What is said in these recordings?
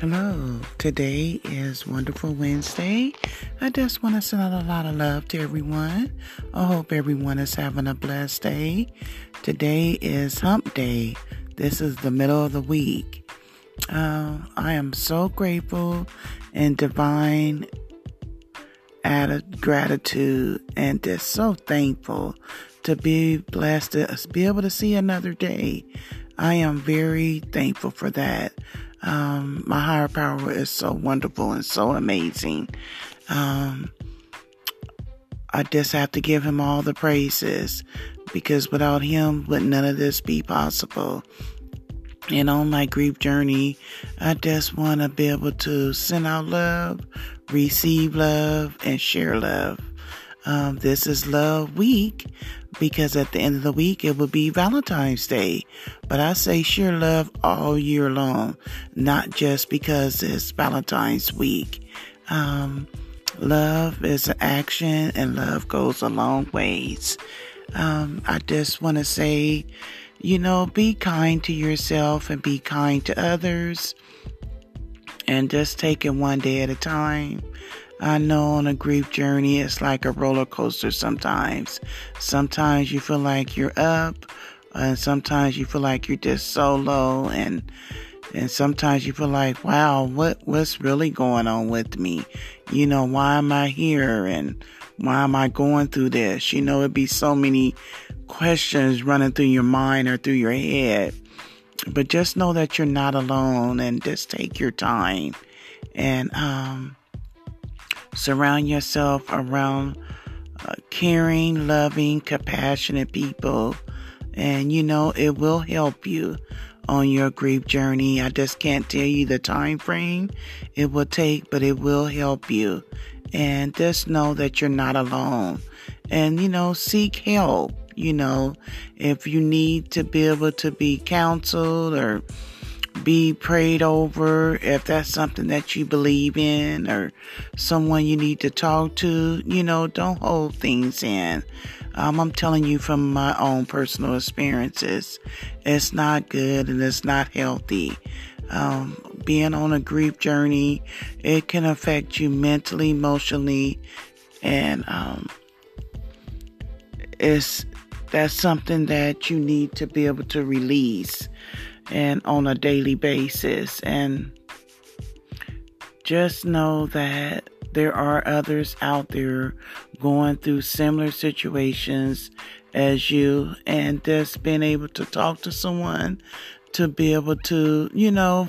Hello, today is Wonderful Wednesday. I just want to send out a lot of love to everyone. I hope everyone is having a blessed day. Today is Hump Day. This is the middle of the week. Uh, I am so grateful and divine added gratitude and just so thankful to be blessed to be able to see another day. I am very thankful for that. Um, my higher power is so wonderful and so amazing. Um, I just have to give him all the praises because without him, would none of this be possible? And on my grief journey, I just want to be able to send out love, receive love, and share love. Um, this is Love Week because at the end of the week it will be Valentine's Day. But I say share love all year long, not just because it's Valentine's Week. Um, love is an action and love goes a long ways. Um, I just want to say, you know, be kind to yourself and be kind to others and just take it one day at a time. I know on a grief journey, it's like a roller coaster sometimes. Sometimes you feel like you're up, and sometimes you feel like you're just so low, and and sometimes you feel like, wow, what what's really going on with me? You know, why am I here, and why am I going through this? You know, it'd be so many questions running through your mind or through your head. But just know that you're not alone, and just take your time, and um Surround yourself around uh, caring, loving, compassionate people. And you know, it will help you on your grief journey. I just can't tell you the time frame it will take, but it will help you. And just know that you're not alone. And you know, seek help. You know, if you need to be able to be counseled or be prayed over if that's something that you believe in or someone you need to talk to. You know, don't hold things in. Um, I'm telling you from my own personal experiences, it's not good and it's not healthy. Um, being on a grief journey, it can affect you mentally, emotionally, and um, it's that's something that you need to be able to release and on a daily basis. And just know that there are others out there going through similar situations as you, and just being able to talk to someone to be able to, you know,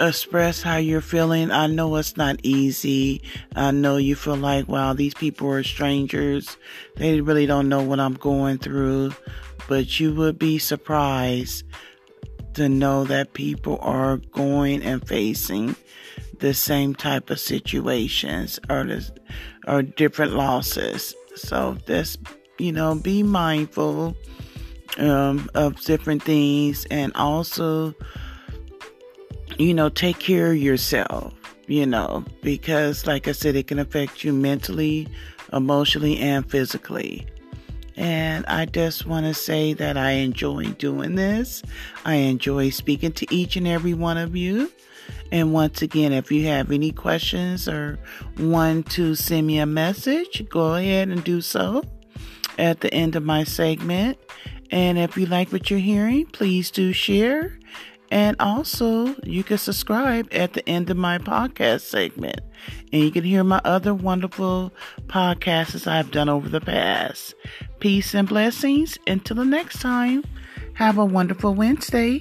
express how you're feeling. I know it's not easy. I know you feel like, wow, these people are strangers. They really don't know what I'm going through but you would be surprised to know that people are going and facing the same type of situations or the, or different losses. So just you know, be mindful um, of different things and also, you know, take care of yourself. You know, because like I said, it can affect you mentally, emotionally, and physically. And I just want to say that I enjoy doing this. I enjoy speaking to each and every one of you. And once again, if you have any questions or want to send me a message, go ahead and do so at the end of my segment. And if you like what you're hearing, please do share. And also, you can subscribe at the end of my podcast segment. And you can hear my other wonderful podcasts I've done over the past. Peace and blessings. Until the next time, have a wonderful Wednesday.